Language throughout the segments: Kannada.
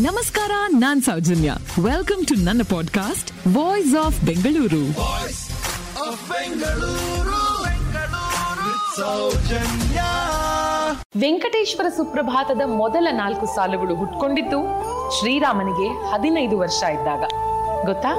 ನಮಸ್ಕಾರ ನಾನ್ ಸೌಜನ್ಯ. ವೆಲ್ಕಮ್ ಟು ನನ್ನ podcast voice of Bengaluru Venkateshwara ಸುಪ್ರಭಾತದ ಮೊದಲ ನಾಲ್ಕು ಸಾಲುಗಳು ಹುಟ್ಕೊಂಡಿದ್ದು ಶ್ರೀರಾಮನಿಗೆ ಹದಿನೈದು ವರ್ಷ ಇದ್ದಾಗ. ಗೊತ್ತಾ?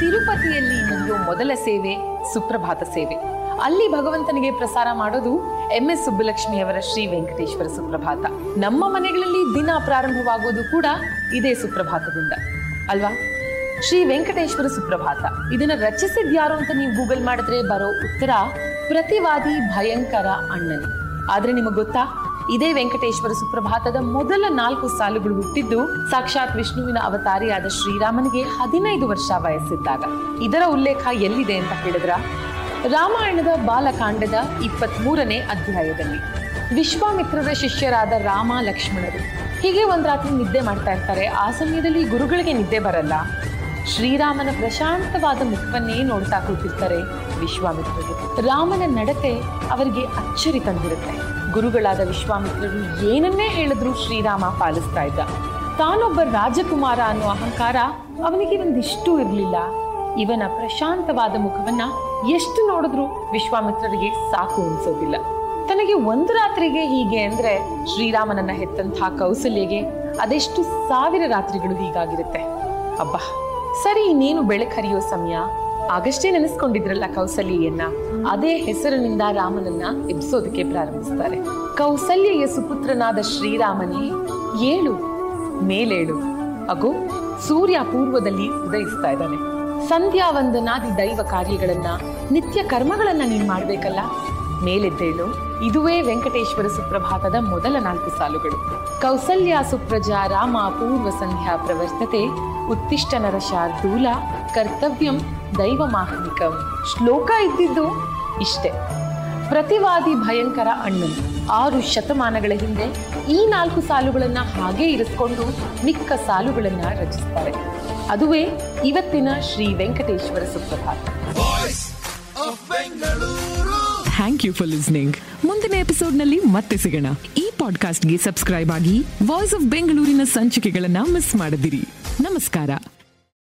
ತಿರುಪತಿಯಲ್ಲಿ ಮೊದಲ ಸೇವೆ ಸುಪ್ರಭಾತ ಸೇವೆ. ಅಲ್ಲಿ ಭಗವಂತನಿಗೆ ಪ್ರಸಾರ ಮಾಡೋದು ಎಂ ಎಸ್ ಸುಬ್ಬಲಕ್ಷ್ಮಿಯವರ ಶ್ರೀ ವೆಂಕಟೇಶ್ವರ ಸುಪ್ರಭಾತ. ನಮ್ಮ ಮನೆಗಳಲ್ಲಿ ದಿನ ಪ್ರಾರಂಭವಾಗೋದು ಕೂಡ ಇದೇ ಸುಪ್ರಭಾತದಿಂದ. ಅಲ್ವಾ? ಶ್ರೀ ವೆಂಕಟೇಶ್ವರ ಸುಪ್ರಭಾತ, ಇದನ್ನ ರಚಿಸಿದ್ಯಾರು ಅಂತ ನೀವು ಗೂಗಲ್ ಮಾಡಿದ್ರೆ ಬರೋ ಉತ್ತರ ಪ್ರತಿವಾದಿ ಭಯಂಕರ ಅಣ್ಣನ್. ಆದ್ರೆ ನಿಮಗೆ ಗೊತ್ತಾ? ಇದೇ ವೆಂಕಟೇಶ್ವರ ಸುಪ್ರಭಾತದ ಮೊದಲ ನಾಲ್ಕು ಸಾಲುಗಳು ಹುಟ್ಟಿದ್ದು ಸಾಕ್ಷಾತ್ ವಿಷ್ಣುವಿನ ಅವತಾರಿಯಾದ ಶ್ರೀರಾಮನಿಗೆ ಹದಿನೈದು ವರ್ಷ ವಯಸ್ಸಿದ್ದಾಗ. ಇದರ ಉಲ್ಲೇಖ ಎಲ್ಲಿದೆ ಅಂತ ಹೇಳಿದ್ರ ರಾಮಾಯಣದ ಬಾಲಕಾಂಡದ ಇಪ್ಪತ್ತ್ ಮೂರನೇ ಅಧ್ಯಾಯದಲ್ಲಿ. ವಿಶ್ವಾಮಿತ್ರರ ಶಿಷ್ಯರಾದ ರಾಮ ಲಕ್ಷ್ಮಣರು. ಹೀಗೆ ಒಂದು ರಾತ್ರಿ ನಿದ್ದೆ ಮಾಡ್ತಾ ಇರ್ತಾರೆ. ಆ ಸಮಯದಲ್ಲಿ ಗುರುಗಳಿಗೆ ನಿದ್ದೆ ಬರಲ್ಲ. ಶ್ರೀರಾಮನ ಪ್ರಶಾಂತವಾದ ಮುಖವನ್ನೇ ನೋಡ್ತಾ ಕೂತಿರ್ತಾರೆ ವಿಶ್ವಾಮಿತ್ರರು. ರಾಮನ ನಡತೆ ಅವರಿಗೆ ಅಚ್ಚರಿ ತಂದಿರುತ್ತೆ. ಗುರುಗಳಾದ ವಿಶ್ವಾಮಿತ್ರರು ಏನನ್ನೇ ಹೇಳಿದ್ರು ಶ್ರೀರಾಮ ಪಾಲಿಸ್ತಾ ಇದ್ದ. ತಾನೊಬ್ಬ ರಾಜಕುಮಾರ ಅನ್ನೋ ಅಹಂಕಾರ ಅವನಿಗೆ ಒಂದಿಷ್ಟು ಇರಲಿಲ್ಲ. ಇವನ ಪ್ರಶಾಂತವಾದ ಮುಖವನ್ನ ಎಷ್ಟು ನೋಡಿದ್ರು ವಿಶ್ವಾಮಿತ್ರರಿಗೆ ಸಾಕು ಅನ್ಸೋದಿಲ್ಲ. ತನಗೆ ಒಂದು ರಾತ್ರಿಗೆ ಹೀಗೆ ಅಂದ್ರೆ ಶ್ರೀರಾಮನನ್ನ ಹೆತ್ತಂತಹ ಕೌಸಲ್ಯಗೆ ಅದೆಷ್ಟು ಸಾವಿರ ರಾತ್ರಿಗಳು ಹೀಗಾಗಿರುತ್ತೆ. ಅಬ್ಬಾ, ಸರಿ ಇನ್ನೇನು ಬೆಳಕರಿಯೋ ಸಮಯ. ಆಗಷ್ಟೇ ನೆನೆಸ್ಕೊಂಡಿದ್ರಲ್ಲ ಕೌಸಲ್ಯನ್ನ ಅದೇ ಹೆಸರಿನಿಂದ ರಾಮನನ್ನ ಎಬ್ಸೋದಕ್ಕೆ ಪ್ರಾರಂಭಿಸ್ತಾರೆ. ಕೌಸಲ್ಯೆಯ ಸುಪುತ್ರನಾದ ಶ್ರೀರಾಮನೇ, ಏಳು, ಮೇಲೇಳು. ಅಗೋ, ಸೂರ್ಯ ಪೂರ್ವದಲ್ಲಿ ಉದಯಿಸ್ತಾ ಇದ್ದಾನೆ. ಸಂಧ್ಯಾ ವಂದನಾದಿ ದೈವ ಕಾರ್ಯಗಳನ್ನ, ನಿತ್ಯ ಕರ್ಮಗಳನ್ನ ನೀನ್ ಮಾಡ್ಬೇಕಲ್ಲ? ಮೇಲೆದ್ದೇಳು, ಇದುವೇ ವೆಂಕಟೇಶ್ವರ ಸುಪ್ರಭಾತದ ಮೊದಲ ನಾಲ್ಕು ಸಾಲುಗಳು. ಕೌಸಲ್ಯ ಸುಪ್ರಜಾ ರಾಮ ಪೂರ್ವ ಸಂಧ್ಯಾ ಪ್ರವರ್ತತೆ ಉತ್ತಿಷ್ಟ ನರ ಶಾರ್ದೂಲ, ಕರ್ತವ್ಯಂ ದೈವ ಮಾಹನಿಕಂ ಶ್ಲೋಕ ಇದ್ದಿದ್ದು ಇಷ್ಟೇ. ಪ್ರತಿವಾದಿ ಭಯಂಕರ ಅಣ್ಣನ್. ಆರು ಶತಮಾನಗಳ ಹಿಂದೆ ಈ ನಾಲ್ಕು ಸಾಲುಗಳನ್ನು ಹಾಗೆ ಇರಿಸ್ಕೊಂಡು ಮಿಕ್ಕ ಸಾಲುಗಳನ್ನು ರಚಿಸ್ತಾರೆ. ಅದುವೇ ಇವತ್ತಿನ ಶ್ರೀ ವೆಂಕಟೇಶ್ವರ ಸುಪ್ರಭಾತ. ಥ್ಯಾಂಕ್ ಯು ಫಾರ್ ಲಿಸ್ನಿಂಗ್ ಮುಂದಿನ ಎಪಿಸೋಡ್ನಲ್ಲಿ ಮತ್ತೆ ಸಿಗೋಣ. ಈ ಪಾಡ್ಕಾಸ್ಟ್ಗೆ ಸಬ್ಸ್ಕ್ರೈಬ್ ಆಗಿ ವಾಯ್ಸ್ ಆಫ್ ಬೆಂಗಳೂರಿನ ಸಂಚಿಕೆಗಳನ್ನು ಮಿಸ್ ಮಾಡದಿರಿ. ನಮಸ್ಕಾರ.